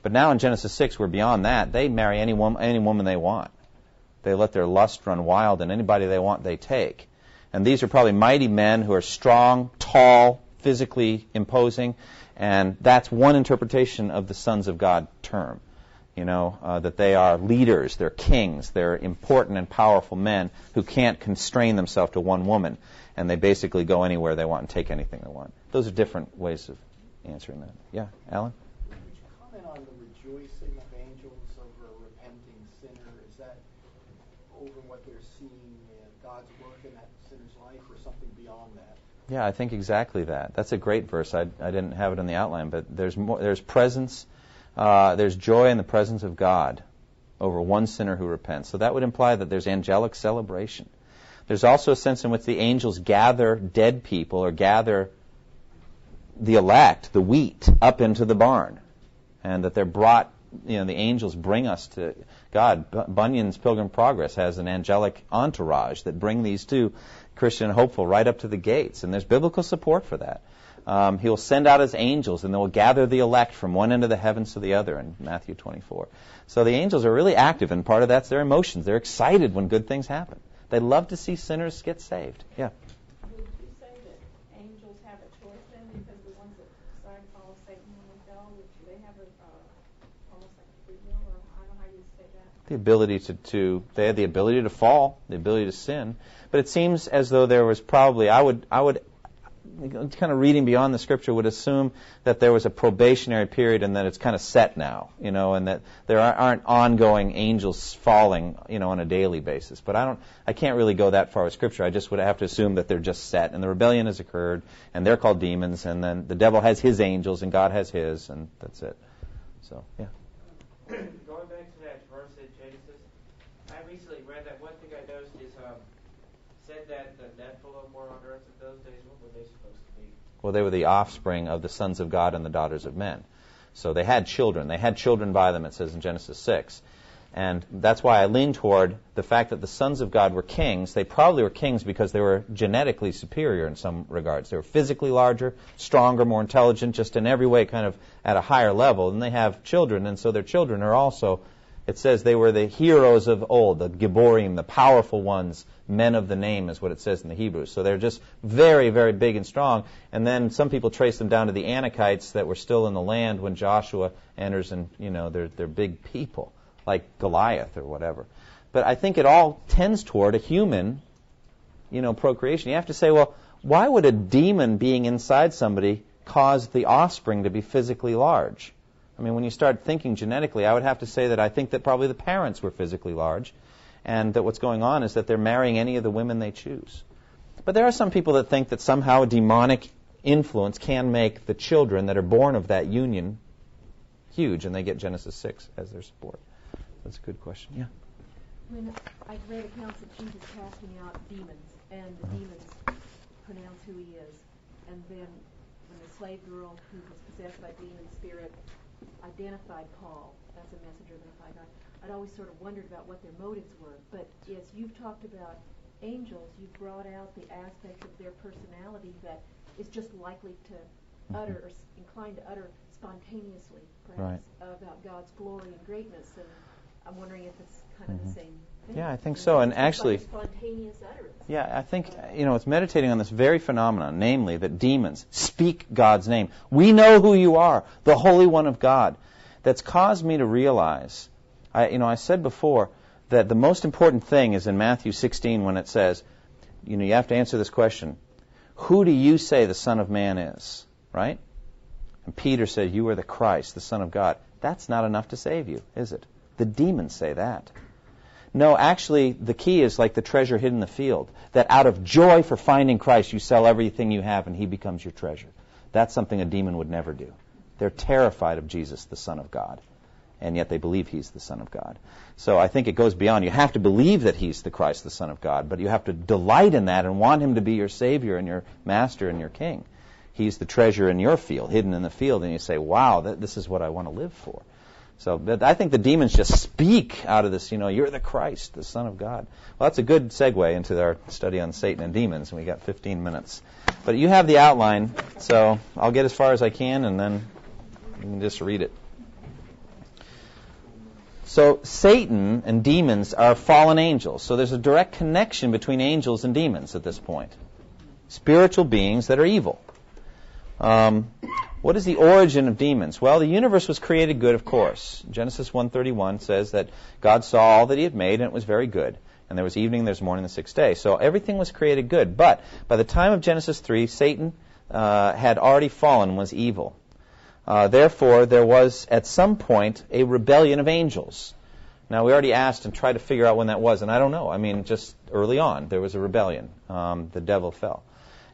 S2: But now in Genesis 6, we're beyond that. They marry any woman, any woman they want. They let their lust run wild, and anybody they want, they take. And these are probably mighty men who are strong, tall, physically imposing, and that's one interpretation of the sons of God term. You know, uh, that they are leaders, they're kings, they're important and powerful men who can't constrain themselves to one woman, and they basically go anywhere they want and take anything they want. Those are different ways of answering that. Yeah, Alan?
S6: Would you comment on the rejoicing of angels over a repenting sinner? Is that over what they're seeing uh, God's work in that sinner's life, or something beyond that?
S2: Yeah, I think exactly that. That's a great verse. I, I didn't have it in the outline, but there's more, there's presence, uh, there's joy in the presence of God over one sinner who repents. So that would imply that there's angelic celebration. There's also a sense in which the angels gather dead people or gather the elect, the wheat, up into the barn, and that they're brought. You know, the angels bring us to God. Bunyan's Pilgrim Progress has an angelic entourage that bring these two Christian hopeful right up to the gates, and there's biblical support for that. Um, he will send out his angels, and they will gather the elect from one end of the heavens to the other in Matthew 24. So the angels are really active, and part of that's their emotions. They're excited when good things happen. They love to see sinners get saved. Yeah.
S3: Would you say that angels have a choice then, because the ones that decided to follow Satan when they fell, would they have a, uh, almost like a free will, or I don't know how you say that?
S2: The ability to, to they had the ability to fall, the ability to sin, but it seems as though there was probably I would I would kind of reading beyond the scripture would assume that there was a probationary period and that it's kind of set now, you know, and that there aren't ongoing angels falling, you know, on a daily basis. But I don't, I can't really go that far with scripture. I just would have to assume that they're just set and the rebellion has occurred and they're called demons and then the devil has his angels and God has his and that's it. So, yeah.
S7: Going back to that verse in Genesis, I recently read that one thing I noticed is um, said that the Nephilim were on earth in those days. What were they supposed to be?
S2: Well, they were the offspring of the sons of God and the daughters of men. So they had children. They had children by them, it says in Genesis 6. And that's why I lean toward the fact that the sons of God were kings. They probably were kings because they were genetically superior in some regards. They were physically larger, stronger, more intelligent, just in every way kind of at a higher level. And they have children, and so their children are also, it says they were the heroes of old, the Gibborim, the powerful ones, men of the name is what it says in the Hebrew. So they're just very, very big and strong. And then some people trace them down to the Anakites that were still in the land when Joshua enters and, you know, they're, they're big people like Goliath or whatever. But I think it all tends toward a human, you know, procreation. You have to say, well, why would a demon being inside somebody cause the offspring to be physically large? I mean, when you start thinking genetically, I would have to say that I think that probably the parents were physically large, and that what's going on is that they're marrying any of the women they choose. But there are some people that think that somehow a demonic influence can make the children that are born of that union huge, and they get Genesis 6 as their support. That's a good question. Yeah.
S3: When I've read accounts of Jesus casting out demons, and the demons pronounce who he is, and then when the slave girl who was possessed by demon spirit identified Paul as a messenger of the High God, I'd always sort of wondered about what their motives were. But yes, you've talked about angels, you've brought out the aspect of their personality that is just likely to mm-hmm. utter or s- inclined to utter spontaneously, perhaps, about God's glory and greatness. And I'm wondering if it's kind of the mm-hmm. same thing.
S2: Yeah, I think so. And
S3: it's just like
S2: actually-
S3: a spontaneous utterance.
S2: Yeah, I think, you know, it's meditating on this very phenomenon, namely that demons speak God's name. We know who you are, the Holy One of God. That's caused me to realize, I, you know, I said before that the most important thing is in Matthew 16 when it says, you know, you have to answer this question Who do you say the Son of Man is? Right? And Peter said, You are the Christ, the Son of God. That's not enough to save you, is it? The demons say that. No, actually, the key is like the treasure hidden in the field. That out of joy for finding Christ, you sell everything you have and he becomes your treasure. That's something a demon would never do. They're terrified of Jesus, the Son of God. And yet they believe he's the Son of God. So I think it goes beyond. You have to believe that he's the Christ, the Son of God, but you have to delight in that and want him to be your Savior and your Master and your King. He's the treasure in your field, hidden in the field, and you say, "Wow, this is what I want to live for." So but I think the demons just speak out of this. You know, you're the Christ, the Son of God. Well, that's a good segue into our study on Satan and demons, and we got 15 minutes. But you have the outline, so I'll get as far as I can, and then you can just read it. So Satan and demons are fallen angels. So there's a direct connection between angels and demons at this point. Spiritual beings that are evil. Um, what is the origin of demons? Well, the universe was created good, of course. Genesis 1:31 says that God saw all that He had made, and it was very good. And there was evening, and there's morning, the sixth day. So everything was created good. But by the time of Genesis 3, Satan uh, had already fallen, was evil. Uh, therefore, there was at some point a rebellion of angels. Now, we already asked and tried to figure out when that was, and I don't know. I mean, just early on, there was a rebellion. Um, the devil fell.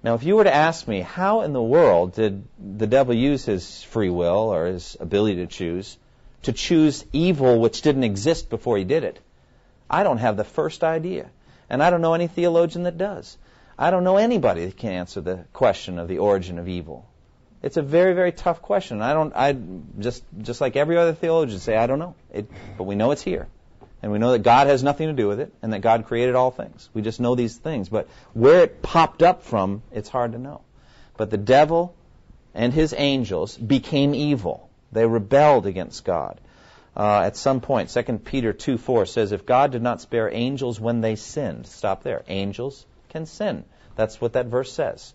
S2: Now, if you were to ask me, how in the world did the devil use his free will or his ability to choose to choose evil which didn't exist before he did it? I don't have the first idea. And I don't know any theologian that does. I don't know anybody that can answer the question of the origin of evil. It's a very, very tough question. I don't, I just, just like every other theologian say, I don't know. It, but we know it's here. And we know that God has nothing to do with it and that God created all things. We just know these things. But where it popped up from, it's hard to know. But the devil and his angels became evil. They rebelled against God. Uh, at some point, 2 Peter 2 4 says, If God did not spare angels when they sinned, stop there. Angels can sin. That's what that verse says.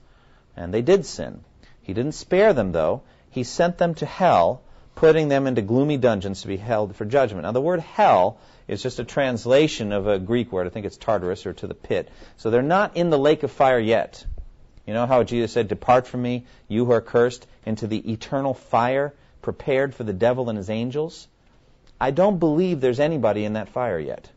S2: And they did sin. He didn't spare them, though. He sent them to hell, putting them into gloomy dungeons to be held for judgment. Now, the word hell is just a translation of a Greek word. I think it's Tartarus or to the pit. So they're not in the lake of fire yet. You know how Jesus said, Depart from me, you who are cursed, into the eternal fire prepared for the devil and his angels? I don't believe there's anybody in that fire yet.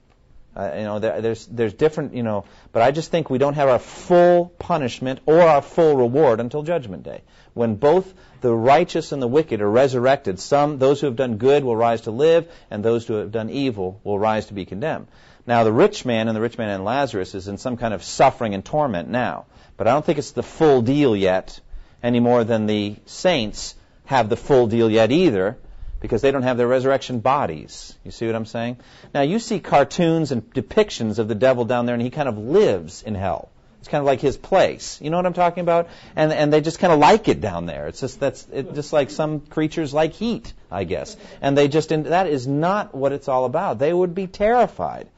S2: Uh, you know, there, there's there's different, you know, but I just think we don't have our full punishment or our full reward until Judgment Day, when both the righteous and the wicked are resurrected. Some, those who have done good, will rise to live, and those who have done evil will rise to be condemned. Now, the rich man and the rich man and Lazarus is in some kind of suffering and torment now, but I don't think it's the full deal yet, any more than the saints have the full deal yet either because they don't have their resurrection bodies. You see what I'm saying? Now, you see cartoons and depictions of the devil down there, and he kind of lives in hell. It's kind of like his place. You know what I'm talking about? And and they just kind of like it down there. It's just that's it, just like some creatures like heat, I guess. And they just that is not what it's all about. They would be terrified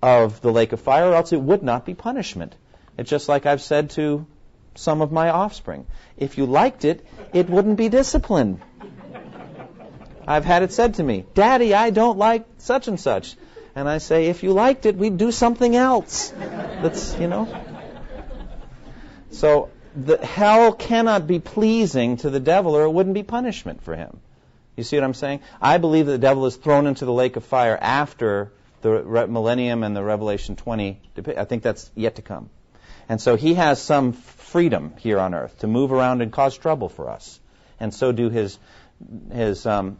S2: of the lake of fire, or else it would not be punishment. It's just like I've said to some of my offspring. If you liked it, it wouldn't be discipline. I've had it said to me, Daddy, I don't like such and such. And I say, if you liked it, we'd do something else. That's, you know. So the hell cannot be pleasing to the devil or it wouldn't be punishment for him. You see what I'm saying? I believe that the devil is thrown into the lake of fire after the millennium and the Revelation 20. I think that's yet to come. And so he has some freedom here on earth to move around and cause trouble for us. And so do his his um,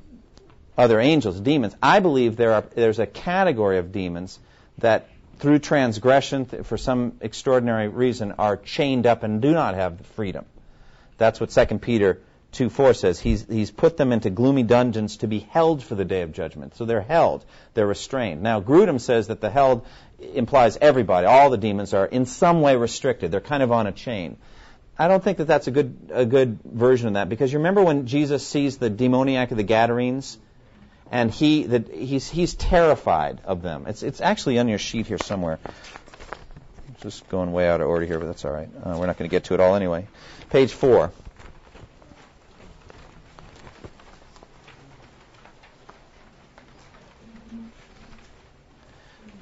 S2: other angels, demons. I believe there are, there's a category of demons that through transgression, for some extraordinary reason, are chained up and do not have the freedom. That's what 2 Peter 2 4 says. He's, he's put them into gloomy dungeons to be held for the day of judgment. So they're held, they're restrained. Now, Grudem says that the held implies everybody, all the demons are in some way restricted. They're kind of on a chain. I don't think that that's a good, a good version of that because you remember when Jesus sees the demoniac of the Gadarenes and he that he's he's terrified of them. It's it's actually on your sheet here somewhere. Just going way out of order here, but that's all right. Uh, we're not going to get to it all anyway. Page four.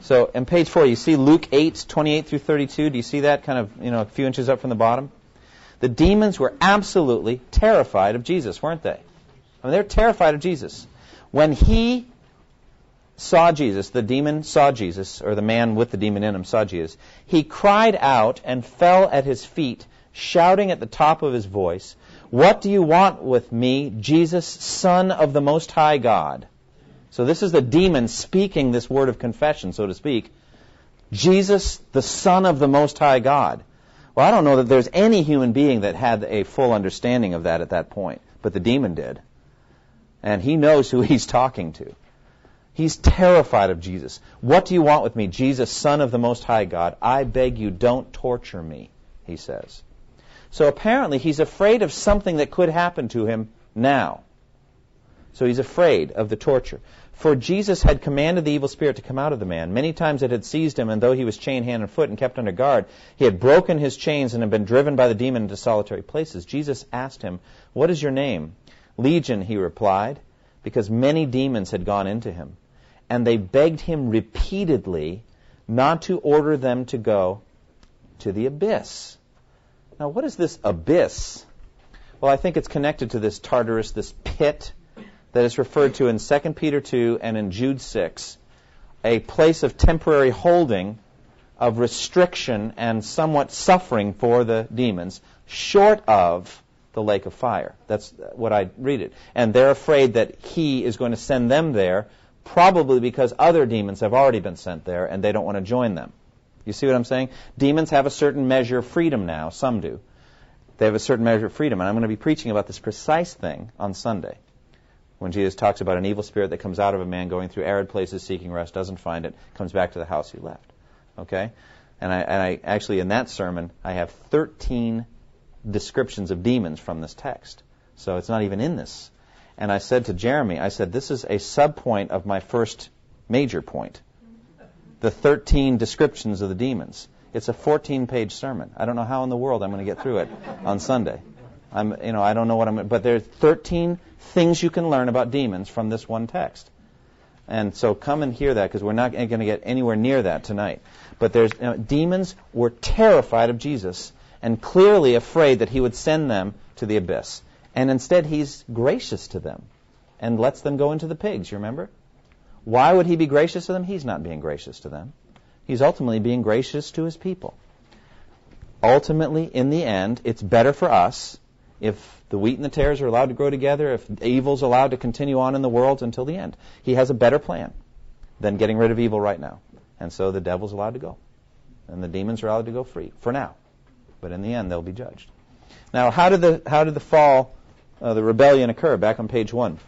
S2: So, in page four, you see Luke 8, 28 through 32. Do you see that kind of, you know, a few inches up from the bottom? The demons were absolutely terrified of Jesus, weren't they? I mean, they're terrified of Jesus. When he saw Jesus, the demon saw Jesus, or the man with the demon in him saw Jesus, he cried out and fell at his feet, shouting at the top of his voice, What do you want with me, Jesus, Son of the Most High God? So this is the demon speaking this word of confession, so to speak. Jesus, the Son of the Most High God. Well, I don't know that there's any human being that had a full understanding of that at that point, but the demon did. And he knows who he's talking to. He's terrified of Jesus. What do you want with me, Jesus, Son of the Most High God? I beg you, don't torture me, he says. So apparently he's afraid of something that could happen to him now. So he's afraid of the torture. For Jesus had commanded the evil spirit to come out of the man. Many times it had seized him, and though he was chained hand and foot and kept under guard, he had broken his chains and had been driven by the demon into solitary places. Jesus asked him, What is your name? Legion, he replied, because many demons had gone into him. And they begged him repeatedly not to order them to go to the abyss. Now, what is this abyss? Well, I think it's connected to this Tartarus, this pit that is referred to in 2 Peter 2 and in Jude 6, a place of temporary holding, of restriction, and somewhat suffering for the demons, short of the lake of fire. That's what I read it. And they're afraid that he is going to send them there, probably because other demons have already been sent there and they don't want to join them. You see what I'm saying? Demons have a certain measure of freedom now. Some do. They have a certain measure of freedom. And I'm going to be preaching about this precise thing on Sunday when Jesus talks about an evil spirit that comes out of a man going through arid places seeking rest, doesn't find it, comes back to the house he left. Okay? And I, and I actually, in that sermon, I have 13 descriptions of demons from this text. So it's not even in this. And I said to Jeremy, I said, this is a subpoint of my first major point. The 13 descriptions of the demons. It's a 14 page sermon. I don't know how in the world I'm going to get through it on Sunday. I'm, you know, I don't know what I'm, but there's 13 things you can learn about demons from this one text. And so come and hear that because we're not going to get anywhere near that tonight. But there's you know, demons were terrified of Jesus and clearly afraid that he would send them to the abyss. And instead he's gracious to them and lets them go into the pigs, you remember? Why would he be gracious to them? He's not being gracious to them. He's ultimately being gracious to his people. Ultimately, in the end, it's better for us if the wheat and the tares are allowed to grow together, if evil's allowed to continue on in the world until the end. He has a better plan than getting rid of evil right now. And so the devil's allowed to go. And the demons are allowed to go free for now. But in the end, they'll be judged. Now, how did the, how did the fall, uh, the rebellion occur? Back on page one.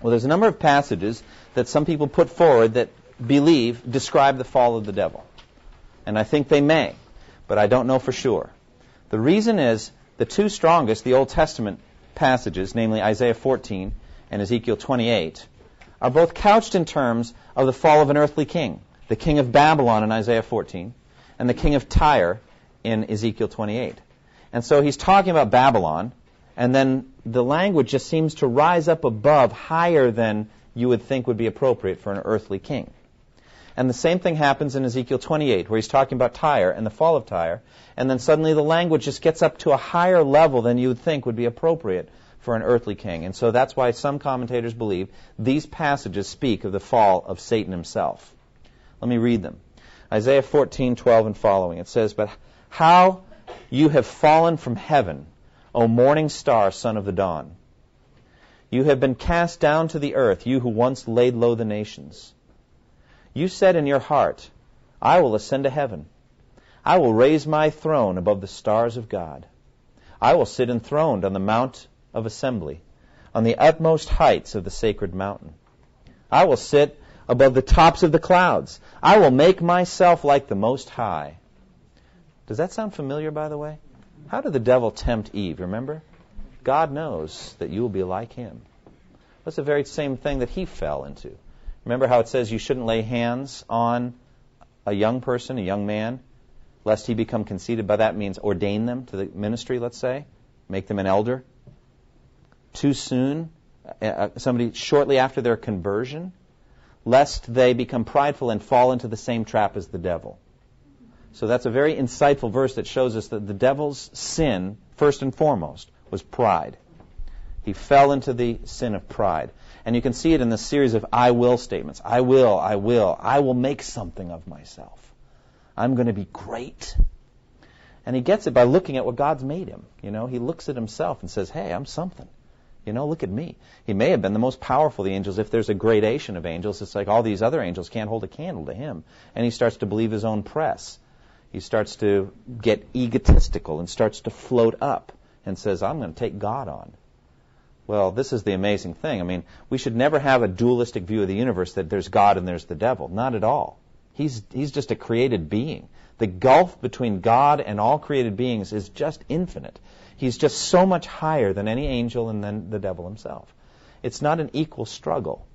S2: Well, there's a number of passages that some people put forward that believe describe the fall of the devil. And I think they may, but I don't know for sure. The reason is the two strongest, the Old Testament passages, namely Isaiah 14 and Ezekiel 28, are both couched in terms of the fall of an earthly king, the king of Babylon in Isaiah 14, and the king of Tyre in Ezekiel 28. And so he's talking about Babylon, and then the language just seems to rise up above, higher than you would think would be appropriate for an earthly king. And the same thing happens in Ezekiel 28, where he's talking about Tyre and the fall of Tyre. And then suddenly the language just gets up to a higher level than you would think would be appropriate for an earthly king. And so that's why some commentators believe these passages speak of the fall of Satan himself. Let me read them. Isaiah 14:12 and following. It says, "But how you have fallen from heaven, O morning star, son of the dawn. You have been cast down to the earth, you who once laid low the nations. You said in your heart, I will ascend to heaven. I will raise my throne above the stars of God. I will sit enthroned on the mount of assembly, on the utmost heights of the sacred mountain. I will sit above the tops of the clouds. I will make myself like the Most High. Does that sound familiar, by the way? How did the devil tempt Eve? Remember? God knows that you will be like him. That's the very same thing that he fell into. Remember how it says you shouldn't lay hands on a young person, a young man, lest he become conceited. By that means ordain them to the ministry, let's say, make them an elder. Too soon, uh, uh, somebody shortly after their conversion, lest they become prideful and fall into the same trap as the devil. So that's a very insightful verse that shows us that the devil's sin, first and foremost, was pride. He fell into the sin of pride. And you can see it in this series of I will statements. I will, I will, I will make something of myself. I'm going to be great. And he gets it by looking at what God's made him. You know, he looks at himself and says, Hey, I'm something. You know, look at me. He may have been the most powerful of the angels. If there's a gradation of angels, it's like all these other angels can't hold a candle to him. And he starts to believe his own press. He starts to get egotistical and starts to float up and says, I'm going to take God on. Well, this is the amazing thing. I mean, we should never have a dualistic view of the universe that there's God and there's the devil. Not at all. He's, he's just a created being. The gulf between God and all created beings is just infinite. He's just so much higher than any angel and than the devil himself. It's not an equal struggle.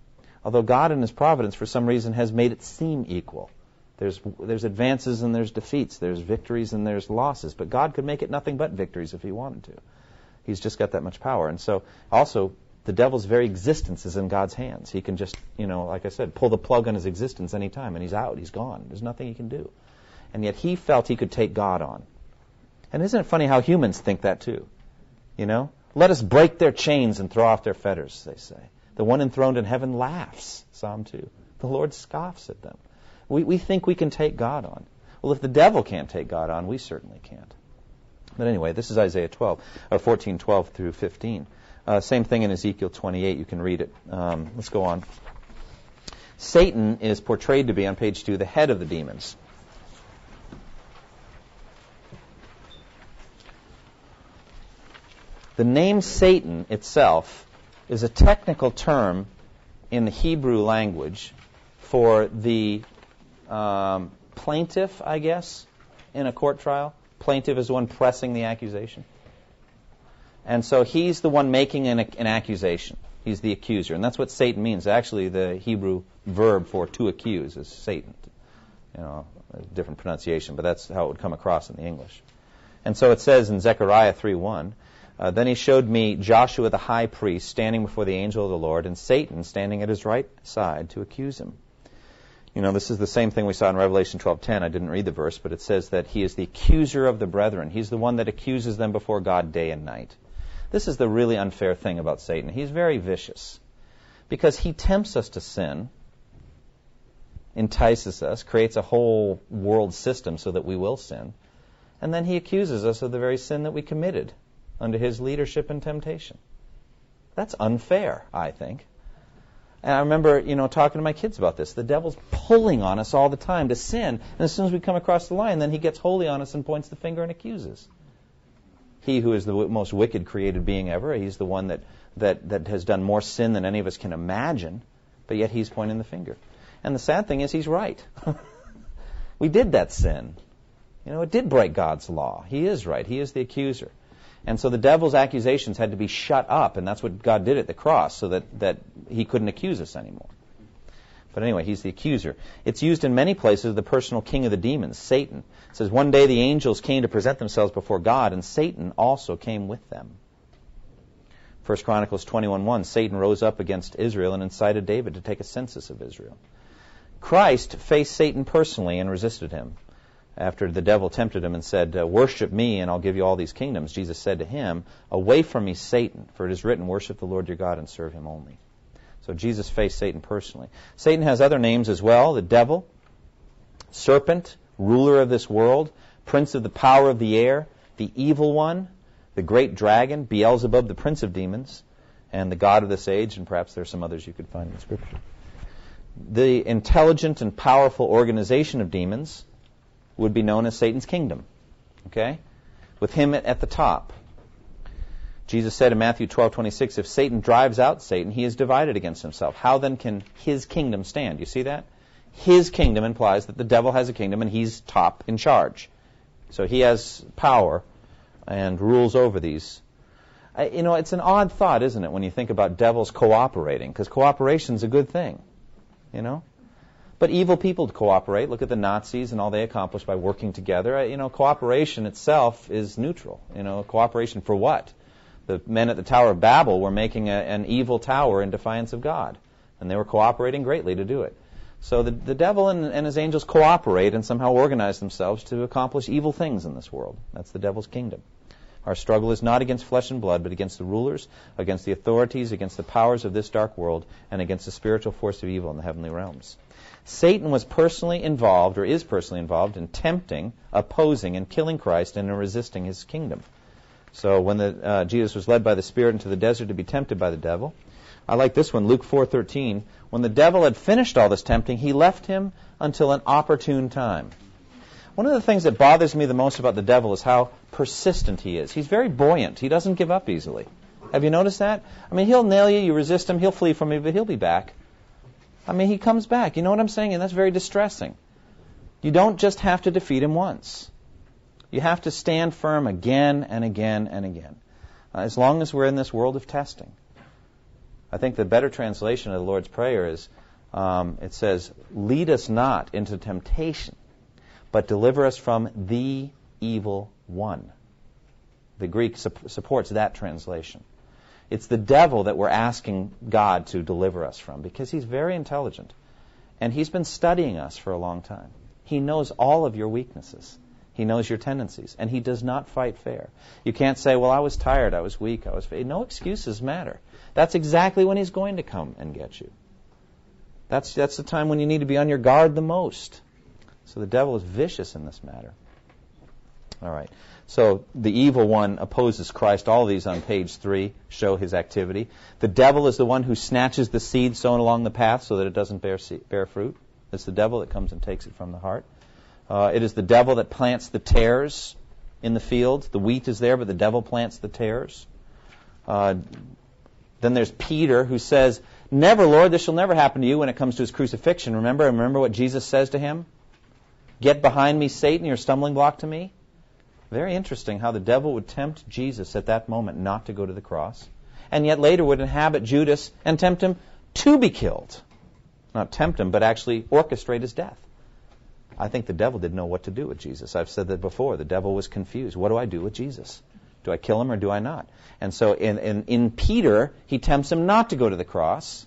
S2: Although God in his providence, for some reason, has made it seem equal. There's, there's advances and there's defeats. There's victories and there's losses. But God could make it nothing but victories if he wanted to. He's just got that much power. And so, also, the devil's very existence is in God's hands. He can just, you know, like I said, pull the plug on his existence anytime, and he's out. He's gone. There's nothing he can do. And yet he felt he could take God on. And isn't it funny how humans think that too? You know? Let us break their chains and throw off their fetters, they say. The one enthroned in heaven laughs, Psalm 2. The Lord scoffs at them. We, we think we can take God on. Well, if the devil can't take God on, we certainly can't. But anyway, this is Isaiah 12, or 14, 12 through 15. Uh, same thing in Ezekiel 28. You can read it. Um, let's go on. Satan is portrayed to be, on page 2, the head of the demons. The name Satan itself is a technical term in the Hebrew language for the um, plaintiff, I guess, in a court trial. Plaintiff is the one pressing the accusation. And so he's the one making an, an accusation. He's the accuser. And that's what Satan means. Actually, the Hebrew verb for to accuse is Satan. You know, a different pronunciation, but that's how it would come across in the English. And so it says in Zechariah 3:1, uh, then he showed me Joshua the high priest standing before the angel of the Lord, and Satan standing at his right side to accuse him. You know, this is the same thing we saw in Revelation 12:10. I didn't read the verse, but it says that he is the accuser of the brethren. He's the one that accuses them before God day and night. This is the really unfair thing about Satan. He's very vicious because he tempts us to sin, entices us, creates a whole world system so that we will sin, and then he accuses us of the very sin that we committed under his leadership and temptation. That's unfair, I think. And I remember, you know, talking to my kids about this. The devil's pulling on us all the time to sin, and as soon as we come across the line, then he gets holy on us and points the finger and accuses. He who is the most wicked created being ever, he's the one that, that, that has done more sin than any of us can imagine, but yet he's pointing the finger. And the sad thing is, he's right. we did that sin. You know, it did break God's law. He is right. He is the accuser. And so the devil's accusations had to be shut up, and that's what God did at the cross, so that, that he couldn't accuse us anymore. But anyway, he's the accuser. It's used in many places, the personal king of the demons, Satan. It says, One day the angels came to present themselves before God, and Satan also came with them. 1 Chronicles 21.1, Satan rose up against Israel and incited David to take a census of Israel. Christ faced Satan personally and resisted him after the devil tempted him and said, uh, Worship me, and I'll give you all these kingdoms, Jesus said to him, Away from me, Satan, for it is written, Worship the Lord your God and serve him only. So Jesus faced Satan personally. Satan has other names as well the devil, serpent, ruler of this world, prince of the power of the air, the evil one, the great dragon, Beelzebub, the prince of demons, and the God of this age, and perhaps there are some others you could find in scripture. The intelligent and powerful organization of demons, would be known as Satan's kingdom. Okay? With him at the top. Jesus said in Matthew 12:26, if Satan drives out Satan, he is divided against himself. How then can his kingdom stand? You see that? His kingdom implies that the devil has a kingdom and he's top in charge. So he has power and rules over these. You know, it's an odd thought, isn't it, when you think about devils cooperating? Because cooperation is a good thing. You know? But evil people cooperate. Look at the Nazis and all they accomplished by working together. Uh, you know, cooperation itself is neutral. You know, cooperation for what? The men at the Tower of Babel were making a, an evil tower in defiance of God, and they were cooperating greatly to do it. So the, the devil and, and his angels cooperate and somehow organize themselves to accomplish evil things in this world. That's the devil's kingdom. Our struggle is not against flesh and blood, but against the rulers, against the authorities, against the powers of this dark world, and against the spiritual force of evil in the heavenly realms. Satan was personally involved, or is personally involved, in tempting, opposing, and killing Christ and in resisting his kingdom. So when the, uh, Jesus was led by the Spirit into the desert to be tempted by the devil, I like this one, Luke 4:13. When the devil had finished all this tempting, he left him until an opportune time. One of the things that bothers me the most about the devil is how persistent he is. He's very buoyant. He doesn't give up easily. Have you noticed that? I mean, he'll nail you, you resist him, he'll flee from you, but he'll be back. I mean, he comes back. You know what I'm saying? And that's very distressing. You don't just have to defeat him once. You have to stand firm again and again and again. Uh, as long as we're in this world of testing. I think the better translation of the Lord's Prayer is um, it says, Lead us not into temptation, but deliver us from the evil one. The Greek su- supports that translation. It's the devil that we're asking God to deliver us from because he's very intelligent. And he's been studying us for a long time. He knows all of your weaknesses. He knows your tendencies. And he does not fight fair. You can't say, well, I was tired, I was weak, I was. No excuses matter. That's exactly when he's going to come and get you. That's, that's the time when you need to be on your guard the most. So the devil is vicious in this matter. All right. So the evil one opposes Christ. All these on page three show his activity. The devil is the one who snatches the seed sown along the path so that it doesn't bear, bear fruit. It's the devil that comes and takes it from the heart. Uh, it is the devil that plants the tares in the field. The wheat is there, but the devil plants the tares. Uh, then there's Peter who says, Never, Lord, this shall never happen to you when it comes to his crucifixion. Remember, remember what Jesus says to him? Get behind me, Satan, you're a stumbling block to me. Very interesting how the devil would tempt Jesus at that moment not to go to the cross, and yet later would inhabit Judas and tempt him to be killed. Not tempt him, but actually orchestrate his death. I think the devil didn't know what to do with Jesus. I've said that before. The devil was confused. What do I do with Jesus? Do I kill him or do I not? And so in, in, in Peter, he tempts him not to go to the cross.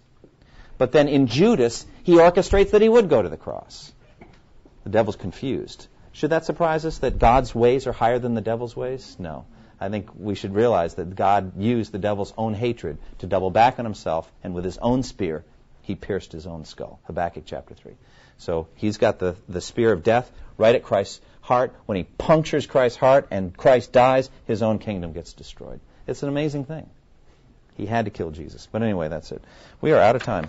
S2: But then in Judas, he orchestrates that he would go to the cross. The devil's confused. Should that surprise us that God's ways are higher than the devil's ways? No. I think we should realize that God used the devil's own hatred to double back on himself, and with his own spear, he pierced his own skull. Habakkuk chapter 3. So he's got the, the spear of death right at Christ's heart. When he punctures Christ's heart and Christ dies, his own kingdom gets destroyed. It's an amazing thing. He had to kill Jesus. But anyway, that's it. We are out of time.